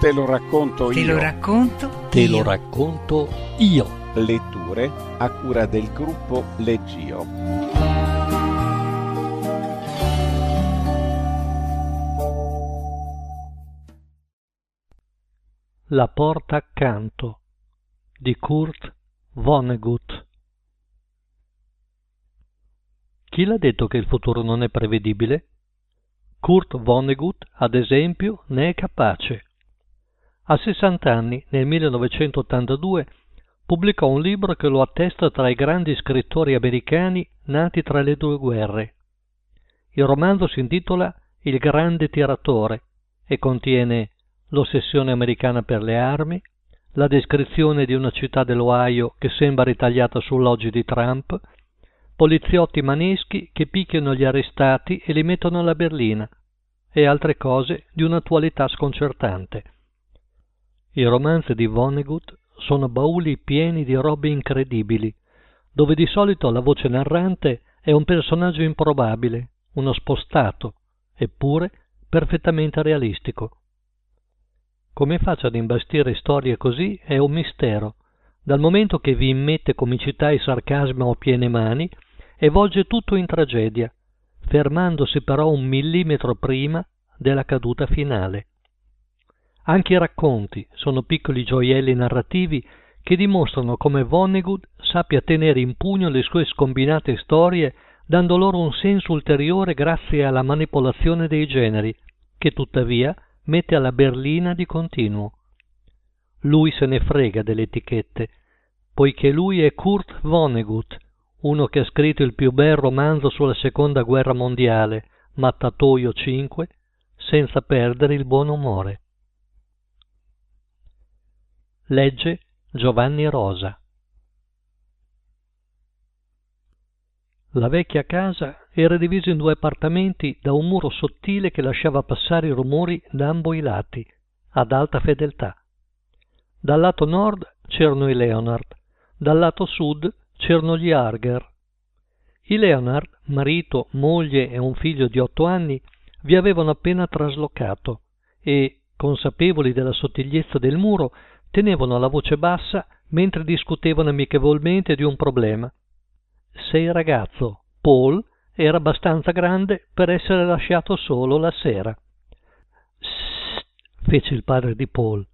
Te lo racconto Te io. lo racconto. Te io. lo racconto io. Letture a cura del gruppo Leggio. La porta accanto di Kurt Vonnegut. Chi l'ha detto che il futuro non è prevedibile? Kurt Vonnegut, ad esempio, ne è capace. A 60 anni, nel 1982, pubblicò un libro che lo attesta tra i grandi scrittori americani nati tra le due guerre. Il romanzo si intitola Il grande tiratore e contiene l'ossessione americana per le armi, la descrizione di una città dell'Ohio che sembra ritagliata sull'oggi di Trump, poliziotti maneschi che picchiano gli arrestati e li mettono alla berlina, e altre cose di un'attualità sconcertante. I romanzi di Vonnegut sono bauli pieni di robe incredibili, dove di solito la voce narrante è un personaggio improbabile, uno spostato, eppure perfettamente realistico. Come faccia ad imbastire storie così è un mistero, dal momento che vi immette comicità e sarcasmo a piene mani e volge tutto in tragedia, fermandosi però un millimetro prima della caduta finale. Anche i racconti sono piccoli gioielli narrativi che dimostrano come Vonnegut sappia tenere in pugno le sue scombinate storie dando loro un senso ulteriore grazie alla manipolazione dei generi, che tuttavia mette alla berlina di continuo. Lui se ne frega delle etichette, poiché lui è Kurt Vonnegut, uno che ha scritto il più bel romanzo sulla seconda guerra mondiale, Mattatoio 5, senza perdere il buon umore. Legge Giovanni Rosa. La vecchia casa era divisa in due appartamenti da un muro sottile che lasciava passare i rumori da ambo i lati, ad alta fedeltà. Dal lato nord c'erano i Leonard, dal lato sud c'erano gli Arger. I Leonard, marito, moglie e un figlio di otto anni, vi avevano appena traslocato e, consapevoli della sottigliezza del muro, tenevano la voce bassa mentre discutevano amichevolmente di un problema. Se il ragazzo, Paul, era abbastanza grande per essere lasciato solo la sera. Sst, fece il padre di Paul.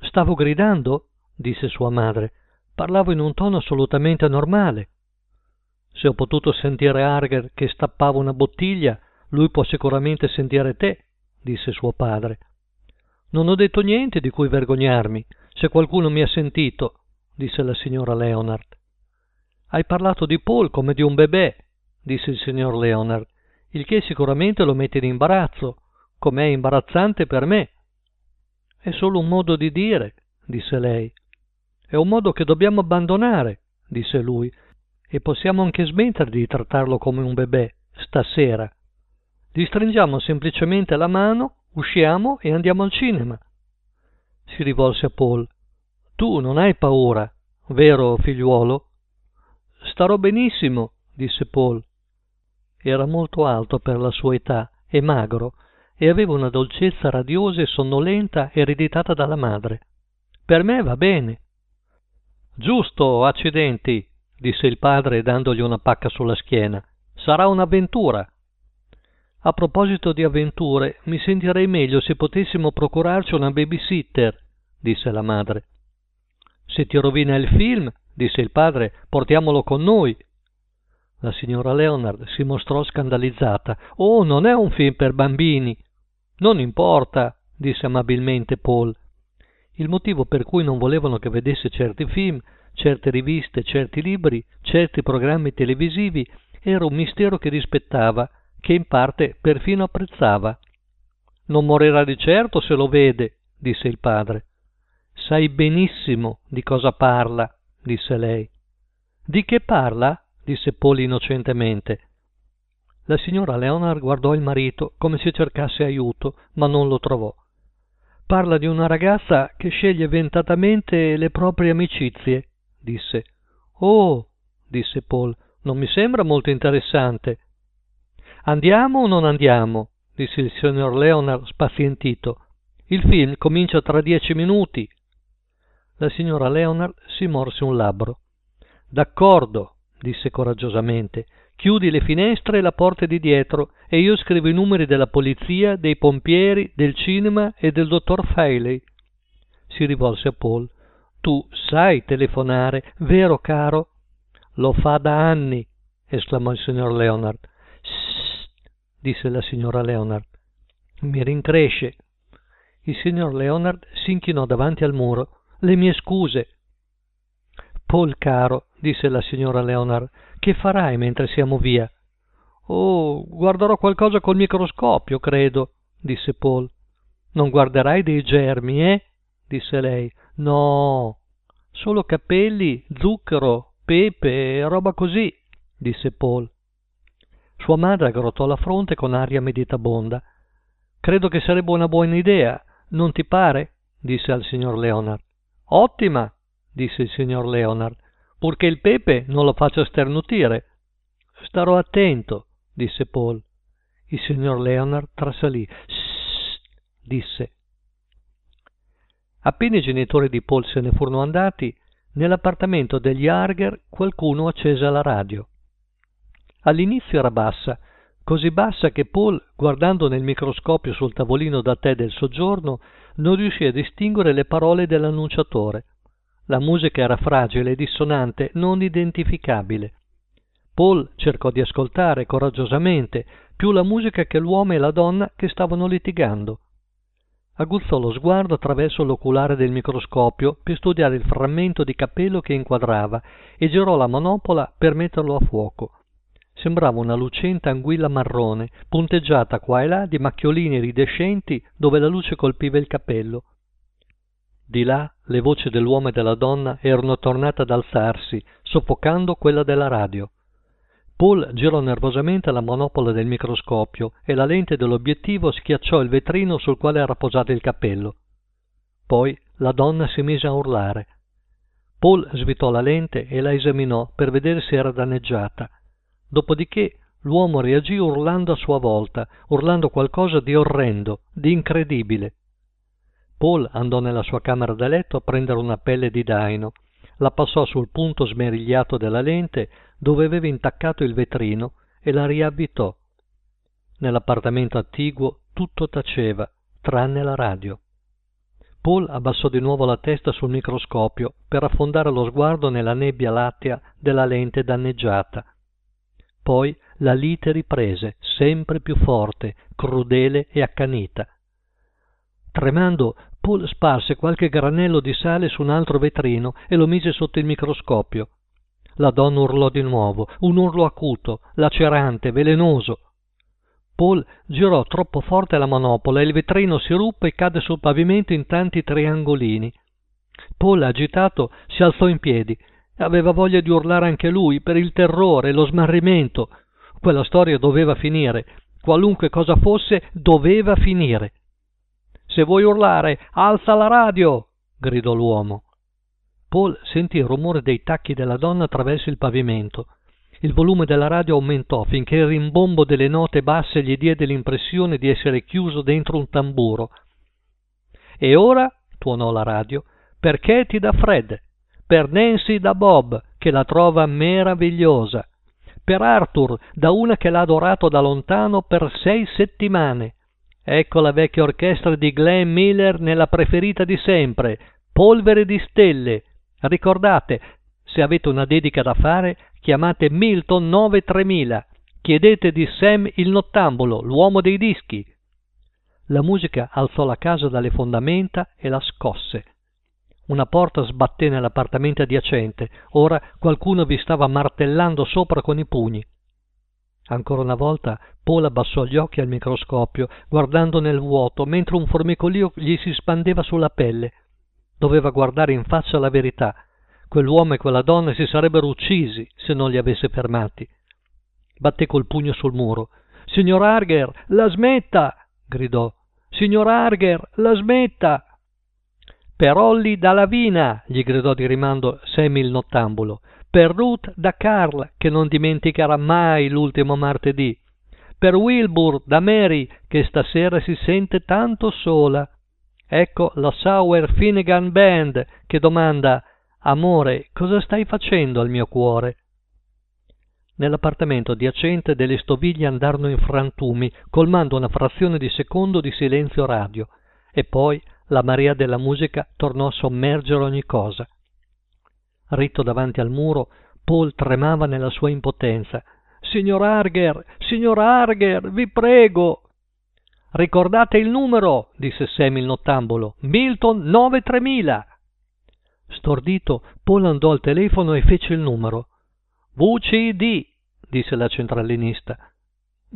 Stavo gridando? disse sua madre. Parlavo in un tono assolutamente normale. Se ho potuto sentire Arger che stappava una bottiglia, lui può sicuramente sentire te, disse suo padre. Non ho detto niente di cui vergognarmi, se qualcuno mi ha sentito, disse la signora Leonard. Hai parlato di Paul come di un bebè, disse il signor Leonard, il che sicuramente lo mette in imbarazzo, com'è imbarazzante per me. È solo un modo di dire, disse lei. È un modo che dobbiamo abbandonare, disse lui, e possiamo anche smettere di trattarlo come un bebè, stasera. Gli stringiamo semplicemente la mano, usciamo e andiamo al cinema. Si rivolse a Paul. Tu non hai paura, vero figliuolo? Starò benissimo, disse Paul. Era molto alto per la sua età e magro, e aveva una dolcezza radiosa e sonnolenta ereditata dalla madre. Per me va bene. Giusto, accidenti, disse il padre dandogli una pacca sulla schiena. Sarà un'avventura. A proposito di avventure, mi sentirei meglio se potessimo procurarci una babysitter, disse la madre. Se ti rovina il film, disse il padre, portiamolo con noi. La signora Leonard si mostrò scandalizzata. Oh, non è un film per bambini. Non importa, disse amabilmente Paul. Il motivo per cui non volevano che vedesse certi film, certe riviste, certi libri, certi programmi televisivi era un mistero che rispettava, che in parte perfino apprezzava. Non morirà di certo se lo vede, disse il padre. Sai benissimo di cosa parla, disse lei. Di che parla? disse Paul innocentemente. La signora Leonard guardò il marito come se cercasse aiuto, ma non lo trovò. Parla di una ragazza che sceglie ventatamente le proprie amicizie, disse. Oh, disse Paul, non mi sembra molto interessante. Andiamo o non andiamo? disse il signor Leonard spazientito. Il film comincia tra dieci minuti. La signora Leonard si morse un labbro. D'accordo, disse coraggiosamente. Chiudi le finestre e la porta di dietro e io scrivo i numeri della polizia, dei pompieri, del cinema e del dottor Faley. Si rivolse a Paul. Tu sai telefonare, vero caro? Lo fa da anni, esclamò il signor Leonard. Sst, disse la signora Leonard. Mi rincresce. Il signor Leonard si inchinò davanti al muro. Le mie scuse. Paul caro, disse la signora Leonard, che farai mentre siamo via? Oh, guarderò qualcosa col microscopio, credo, disse Paul. Non guarderai dei germi, eh? disse lei. No, solo capelli, zucchero, pepe e roba così, disse Paul. Sua madre aggrottò la fronte con aria meditabonda. Credo che sarebbe una buona idea, non ti pare? disse al signor Leonard. Ottima, disse il signor Leonard, purché il pepe non lo faccia sternutire. Starò attento, disse Paul. Il signor Leonard trasalì. Sst, disse. Appena i genitori di Paul se ne furono andati, nell'appartamento degli Arger qualcuno accese la radio. All'inizio era bassa, così bassa che Paul, guardando nel microscopio sul tavolino da tè del soggiorno, non riuscì a distinguere le parole dell'annunciatore. La musica era fragile dissonante, non identificabile. Paul cercò di ascoltare coraggiosamente più la musica che l'uomo e la donna che stavano litigando. Aguzzò lo sguardo attraverso l'oculare del microscopio per studiare il frammento di capello che inquadrava e girò la manopola per metterlo a fuoco. Sembrava una lucente anguilla marrone, punteggiata qua e là di macchiolini iridescenti dove la luce colpiva il capello. Di là le voci dell'uomo e della donna erano tornate ad alzarsi, soffocando quella della radio. Paul girò nervosamente la manopola del microscopio e la lente dell'obiettivo schiacciò il vetrino sul quale era posato il cappello. Poi la donna si mise a urlare. Paul svitò la lente e la esaminò per vedere se era danneggiata. Dopodiché l'uomo reagì urlando a sua volta, urlando qualcosa di orrendo, di incredibile. Paul andò nella sua camera da letto a prendere una pelle di daino, la passò sul punto smerigliato della lente dove aveva intaccato il vetrino e la riavvitò. Nell'appartamento attiguo tutto taceva, tranne la radio. Paul abbassò di nuovo la testa sul microscopio per affondare lo sguardo nella nebbia lattea della lente danneggiata. Poi la lite riprese, sempre più forte, crudele e accanita. Tremando, Paul sparse qualche granello di sale su un altro vetrino e lo mise sotto il microscopio. La donna urlò di nuovo, un urlo acuto, lacerante, velenoso. Paul girò troppo forte la manopola e il vetrino si ruppe e cadde sul pavimento in tanti triangolini. Paul, agitato, si alzò in piedi. Aveva voglia di urlare anche lui per il terrore, lo smarrimento. Quella storia doveva finire. Qualunque cosa fosse, doveva finire. Se vuoi urlare, alza la radio! gridò l'uomo. Paul sentì il rumore dei tacchi della donna attraverso il pavimento. Il volume della radio aumentò finché il rimbombo delle note basse gli diede l'impressione di essere chiuso dentro un tamburo. E ora, tuonò la radio, perché ti dà Fred? Per Nancy da Bob, che la trova meravigliosa. Per Arthur, da una che l'ha adorato da lontano per sei settimane. Ecco la vecchia orchestra di Glenn Miller nella preferita di sempre, Polvere di stelle. Ricordate, se avete una dedica da fare, chiamate Milton 93000. Chiedete di Sam il nottambulo, l'uomo dei dischi. La musica alzò la casa dalle fondamenta e la scosse. Una porta sbatté nell'appartamento adiacente. Ora qualcuno vi stava martellando sopra con i pugni. Ancora una volta Paul abbassò gli occhi al microscopio, guardando nel vuoto, mentre un formicolio gli si spandeva sulla pelle. Doveva guardare in faccia la verità. Quell'uomo e quella donna si sarebbero uccisi se non li avesse fermati. Batté col pugno sul muro. Signor Arger, la smetta! gridò. Signor Arger, la smetta! Per Olli da Lavina, gli gridò di rimando Sammy il nottambulo per Ruth da Carl, che non dimenticherà mai l'ultimo martedì, per Wilbur da Mary che stasera si sente tanto sola. Ecco la Sauer Finnegan Band che domanda Amore, cosa stai facendo al mio cuore? Nell'appartamento adiacente delle stoviglie andarono in frantumi, colmando una frazione di secondo di silenzio radio, e poi la marea della musica tornò a sommergere ogni cosa. Ritto davanti al muro, Paul tremava nella sua impotenza. Signor Arger, signor Arger, vi prego. Ricordate il numero, disse Sam il nottambolo. Milton 93000. Stordito, Paul andò al telefono e fece il numero. VCD, disse la centralinista.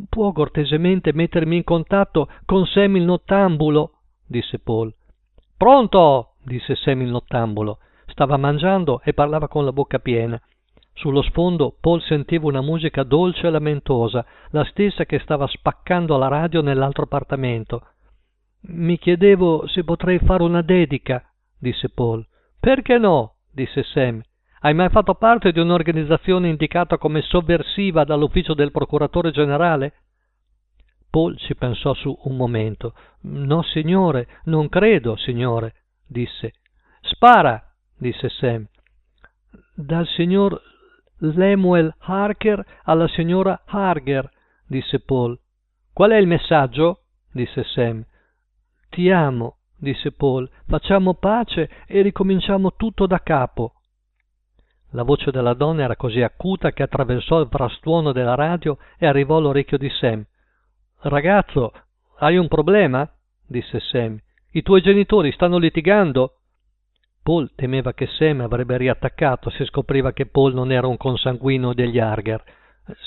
Può cortesemente mettermi in contatto con Sam il nottambulo? disse Paul. Pronto, disse Sam il nottambulo. Stava mangiando e parlava con la bocca piena. Sullo sfondo Paul sentiva una musica dolce e lamentosa, la stessa che stava spaccando la radio nell'altro appartamento. Mi chiedevo se potrei fare una dedica, disse Paul. Perché no? disse Sam. Hai mai fatto parte di un'organizzazione indicata come sovversiva dall'ufficio del procuratore generale? Paul ci pensò su un momento. No, signore, non credo, signore, disse. Spara, disse Sam. Dal signor Lemuel Harker alla signora Harger, disse Paul. Qual è il messaggio? disse Sam. Ti amo, disse Paul. Facciamo pace e ricominciamo tutto da capo. La voce della donna era così acuta che attraversò il frastuono della radio e arrivò all'orecchio di Sam. Ragazzo, hai un problema? disse Sam. I tuoi genitori stanno litigando? Paul temeva che Sam avrebbe riattaccato se scopriva che Paul non era un consanguino degli Arger.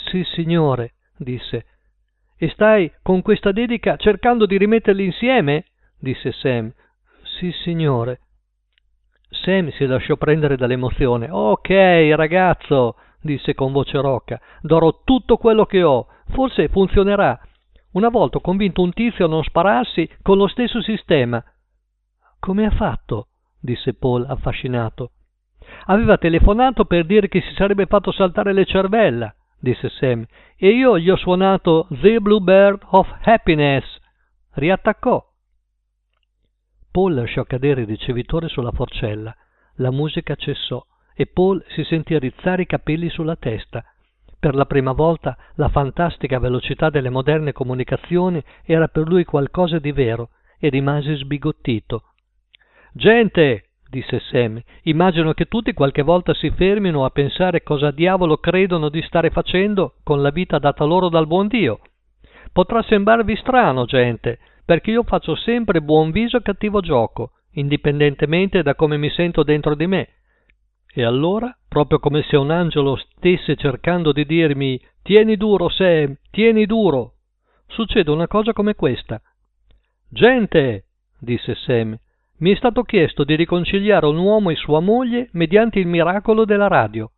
Sì, signore, disse. E stai con questa dedica cercando di rimetterli insieme? disse Sam. Sì, signore. Sam si lasciò prendere dall'emozione. Ok, ragazzo, disse con voce rocca, darò tutto quello che ho. Forse funzionerà. Una volta ho convinto un tizio a non spararsi con lo stesso sistema. Come ha fatto? Disse Paul affascinato. Aveva telefonato per dire che si sarebbe fatto saltare le cervella, disse Sam, e io gli ho suonato The Bluebird of Happiness. Riattaccò. Paul lasciò cadere il ricevitore sulla forcella. La musica cessò e Paul si sentì rizzare i capelli sulla testa. Per la prima volta la fantastica velocità delle moderne comunicazioni era per lui qualcosa di vero e rimase sbigottito. Gente, disse Sam, immagino che tutti qualche volta si fermino a pensare cosa diavolo credono di stare facendo con la vita data loro dal buon Dio. Potrà sembrarvi strano, gente, perché io faccio sempre buon viso e cattivo gioco, indipendentemente da come mi sento dentro di me. E allora, proprio come se un angelo stesse cercando di dirmi Tieni duro, Sam, tieni duro, succede una cosa come questa. Gente, disse Sam, mi è stato chiesto di riconciliare un uomo e sua moglie mediante il miracolo della radio.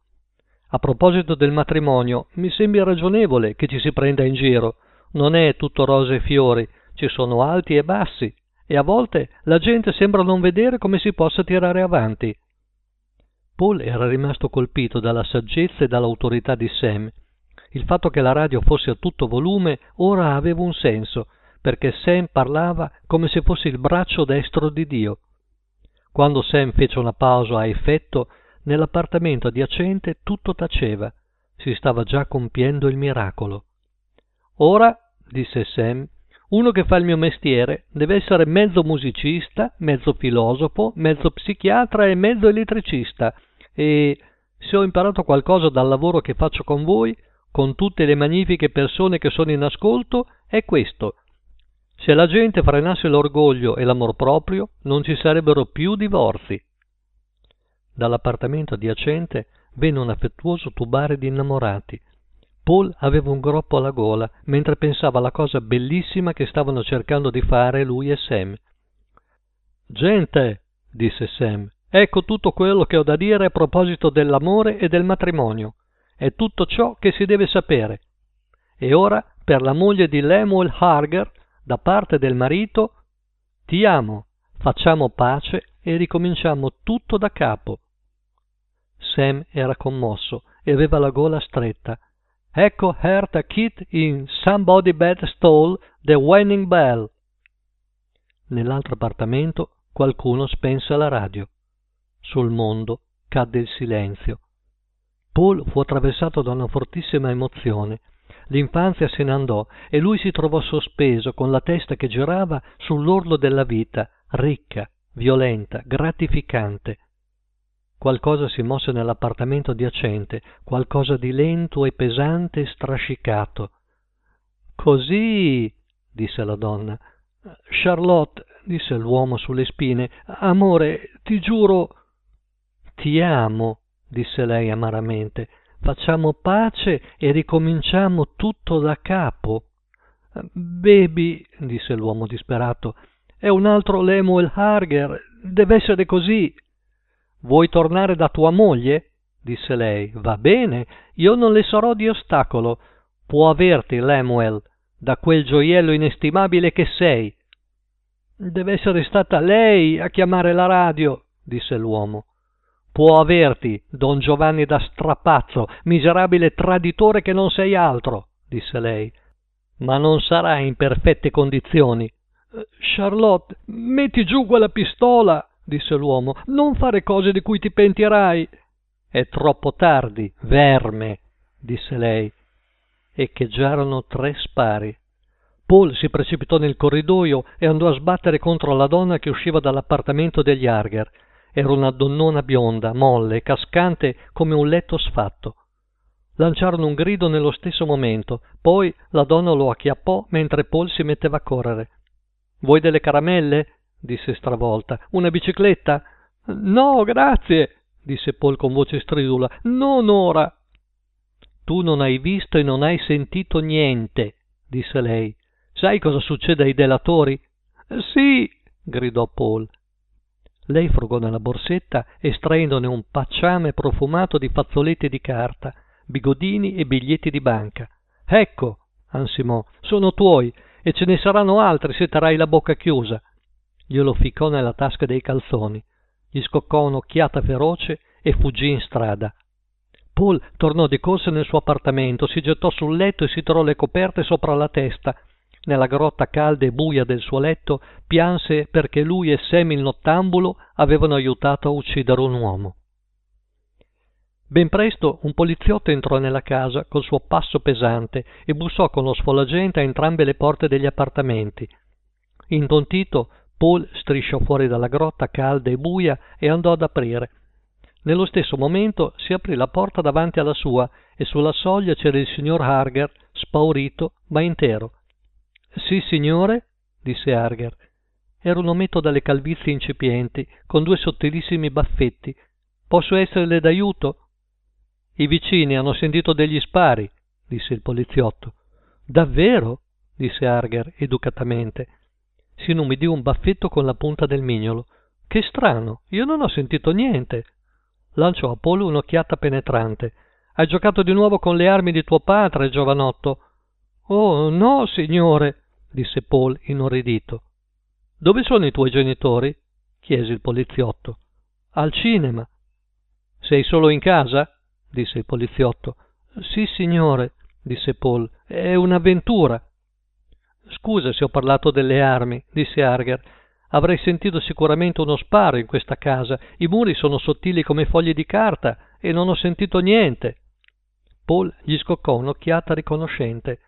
A proposito del matrimonio, mi sembra ragionevole che ci si prenda in giro. Non è tutto rose e fiori, ci sono alti e bassi e a volte la gente sembra non vedere come si possa tirare avanti. Paul era rimasto colpito dalla saggezza e dall'autorità di Sam. Il fatto che la radio fosse a tutto volume ora aveva un senso, perché Sam parlava come se fosse il braccio destro di Dio. Quando Sam fece una pausa a effetto, nell'appartamento adiacente tutto taceva. Si stava già compiendo il miracolo. Ora, disse Sam, uno che fa il mio mestiere deve essere mezzo musicista, mezzo filosofo, mezzo psichiatra e mezzo elettricista. E se ho imparato qualcosa dal lavoro che faccio con voi, con tutte le magnifiche persone che sono in ascolto, è questo. Se la gente frenasse l'orgoglio e l'amor proprio, non ci sarebbero più divorzi. Dall'appartamento adiacente venne un affettuoso tubare di innamorati. Paul aveva un groppo alla gola mentre pensava alla cosa bellissima che stavano cercando di fare lui e Sam. Gente, disse Sam, ecco tutto quello che ho da dire a proposito dell'amore e del matrimonio. È tutto ciò che si deve sapere. E ora, per la moglie di Lemuel Harger, da parte del marito, ti amo, facciamo pace e ricominciamo tutto da capo. Sam era commosso e aveva la gola stretta Ecco heard a kid in somebody bed stole the wedding bell. Nell'altro appartamento qualcuno spense la radio. Sul mondo cadde il silenzio. Paul fu attraversato da una fortissima emozione. L'infanzia se ne andò e lui si trovò sospeso con la testa che girava sull'orlo della vita, ricca, violenta, gratificante. Qualcosa si mosse nell'appartamento adiacente, qualcosa di lento e pesante e strascicato. Così, disse la donna. Charlotte, disse l'uomo sulle spine, amore, ti giuro. Ti amo, disse lei amaramente. Facciamo pace e ricominciamo tutto da capo. Baby, disse l'uomo disperato, è un altro Lemuel Harger. Deve essere così. Vuoi tornare da tua moglie? disse lei. Va bene, io non le sarò di ostacolo. Può averti, Lemuel, da quel gioiello inestimabile che sei. Deve essere stata lei a chiamare la radio, disse l'uomo. Può averti, don Giovanni da strapazzo, miserabile traditore che non sei altro, disse lei. Ma non sarà in perfette condizioni. Charlotte, metti giù quella pistola, disse l'uomo, non fare cose di cui ti pentirai. È troppo tardi, verme, disse lei. Echeggiarono tre spari. Paul si precipitò nel corridoio e andò a sbattere contro la donna che usciva dall'appartamento degli Arger. Era una donnona bionda, molle, cascante come un letto sfatto. Lanciarono un grido nello stesso momento, poi la donna lo acchiappò mentre Paul si metteva a correre. Vuoi delle caramelle? disse stravolta. Una bicicletta? No, grazie, disse Paul con voce stridula. Non ora. Tu non hai visto e non hai sentito niente, disse lei. Sai cosa succede ai delatori? Sì, gridò Paul. Lei frugò nella borsetta estraendone un pacciame profumato di fazzoletti di carta, bigodini e biglietti di banca. Ecco, ansimò, sono tuoi e ce ne saranno altri se terrai la bocca chiusa glielo ficcò nella tasca dei calzoni, gli scoccò un'occhiata feroce e fuggì in strada. Paul tornò di corsa nel suo appartamento, si gettò sul letto e si tirò le coperte sopra la testa. Nella grotta calda e buia del suo letto pianse perché lui e Sam il nottambulo avevano aiutato a uccidere un uomo. Ben presto un poliziotto entrò nella casa col suo passo pesante e bussò con lo sfolagente a entrambe le porte degli appartamenti. Intontito, Paul strisciò fuori dalla grotta calda e buia e andò ad aprire. Nello stesso momento si aprì la porta davanti alla sua e sulla soglia c'era il signor Harger, spaurito ma intero. Sì, signore, disse Harger. Era un ometto dalle calvizie incipienti, con due sottilissimi baffetti. Posso esserle d'aiuto? I vicini hanno sentito degli spari, disse il poliziotto. Davvero? disse Harger educatamente si inumidì un baffetto con la punta del mignolo. Che strano, io non ho sentito niente. Lanciò a Paul un'occhiata penetrante. Hai giocato di nuovo con le armi di tuo padre, giovanotto? Oh, no, signore, disse Paul inorridito. Dove sono i tuoi genitori? chiese il poliziotto. Al cinema. Sei solo in casa? disse il poliziotto. Sì, signore, disse Paul. È un'avventura. Scusa se ho parlato delle armi, disse Arger. Avrei sentito sicuramente uno sparo in questa casa. I muri sono sottili come fogli di carta e non ho sentito niente. Paul gli scoccò un'occhiata riconoscente.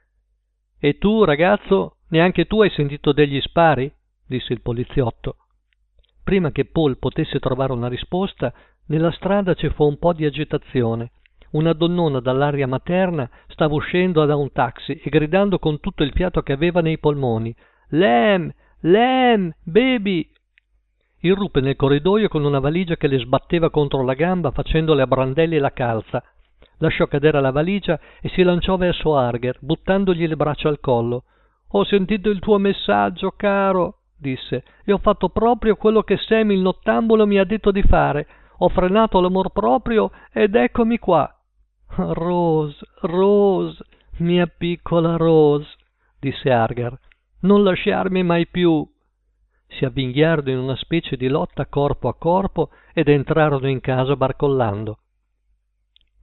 E tu, ragazzo, neanche tu hai sentito degli spari? disse il poliziotto. Prima che Paul potesse trovare una risposta, nella strada ci fu un po' di agitazione. Una donnona dall'aria materna stava uscendo da un taxi e gridando con tutto il fiato che aveva nei polmoni. Lem! Lem! Baby! Irruppe nel corridoio con una valigia che le sbatteva contro la gamba facendole a brandelli la calza. Lasciò cadere la valigia e si lanciò verso Arger, buttandogli le braccia al collo. Ho sentito il tuo messaggio, caro, disse, e ho fatto proprio quello che Sam il nottambulo mi ha detto di fare. Ho frenato l'amor proprio ed eccomi qua. Rose, Rose, mia piccola Rose, disse Argar, non lasciarmi mai più. Si avvinghiarono in una specie di lotta corpo a corpo ed entrarono in casa barcollando.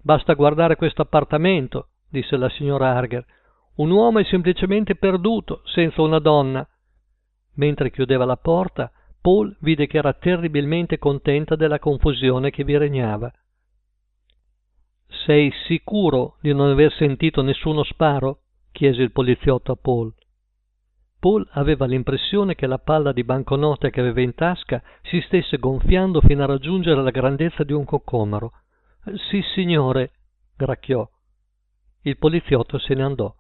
Basta guardare questo appartamento, disse la signora Harger. Un uomo è semplicemente perduto, senza una donna. Mentre chiudeva la porta, Paul vide che era terribilmente contenta della confusione che vi regnava. Sei sicuro di non aver sentito nessuno sparo? chiese il poliziotto a Paul. Paul aveva l'impressione che la palla di banconote che aveva in tasca si stesse gonfiando fino a raggiungere la grandezza di un coccomero. Sì, signore, gracchiò. Il poliziotto se ne andò.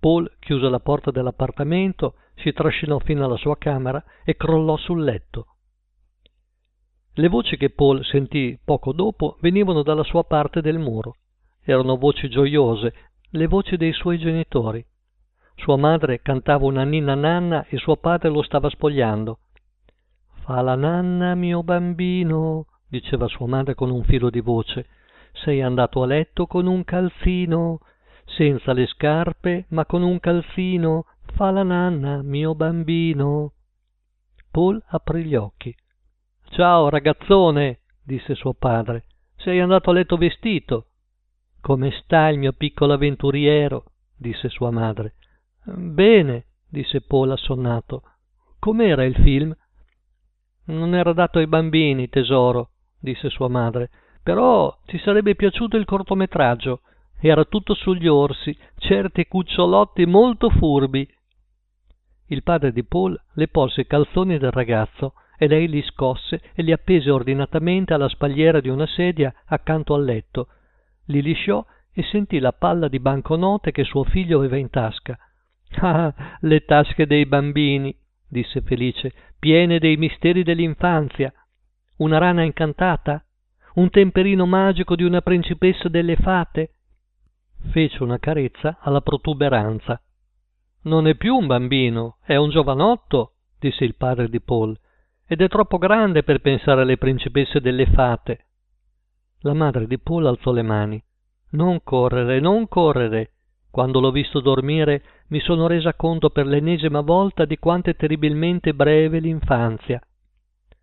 Paul chiuse la porta dell'appartamento, si trascinò fino alla sua camera e crollò sul letto. Le voci che Paul sentì poco dopo venivano dalla sua parte del muro. Erano voci gioiose, le voci dei suoi genitori. Sua madre cantava una ninna nanna e suo padre lo stava spogliando. Fa la nanna, mio bambino, diceva sua madre con un filo di voce. Sei andato a letto con un calzino, senza le scarpe, ma con un calzino. Fa la nanna, mio bambino. Paul aprì gli occhi. Ciao, ragazzone, disse suo padre. Sei andato a letto vestito. Come sta il mio piccolo avventuriero? disse sua madre. Bene, disse Paul assonnato. Com'era il film? Non era dato ai bambini, tesoro, disse sua madre. Però ti sarebbe piaciuto il cortometraggio. Era tutto sugli orsi, certi cucciolotti molto furbi. Il padre di Paul le porse i calzoni del ragazzo e lei li scosse e li appese ordinatamente alla spalliera di una sedia accanto al letto. Li lisciò e sentì la palla di banconote che suo figlio aveva in tasca. Ah, le tasche dei bambini, disse felice, piene dei misteri dell'infanzia. Una rana incantata? Un temperino magico di una principessa delle fate? Fece una carezza alla protuberanza. Non è più un bambino, è un giovanotto, disse il padre di Paul, ed è troppo grande per pensare alle principesse delle fate. La madre di Paul alzò le mani. Non correre, non correre. Quando l'ho visto dormire mi sono resa conto per l'ennesima volta di quanto è terribilmente breve l'infanzia.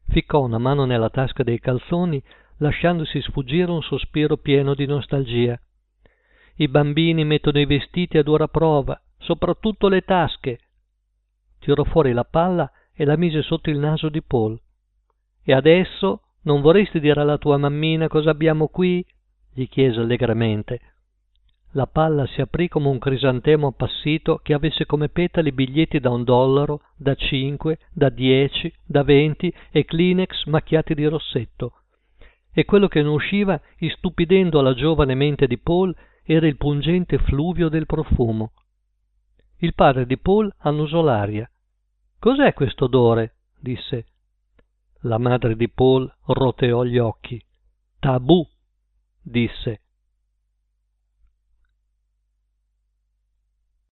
Ficcò una mano nella tasca dei calzoni, lasciandosi sfuggire un sospiro pieno di nostalgia. I bambini mettono i vestiti a dura prova, soprattutto le tasche. Tirò fuori la palla e la mise sotto il naso di Paul. E adesso non vorresti dire alla tua mammina cosa abbiamo qui? gli chiese allegramente. La palla si aprì come un crisantemo appassito che avesse come petali biglietti da un dollaro, da cinque, da dieci, da venti e Kleenex macchiati di rossetto. E quello che ne usciva, istupidendo la giovane mente di Paul, era il pungente fluvio del profumo. Il padre di Paul annusò l'aria. Cos'è questo odore? disse. La madre di Paul roteò gli occhi. Tabù, disse.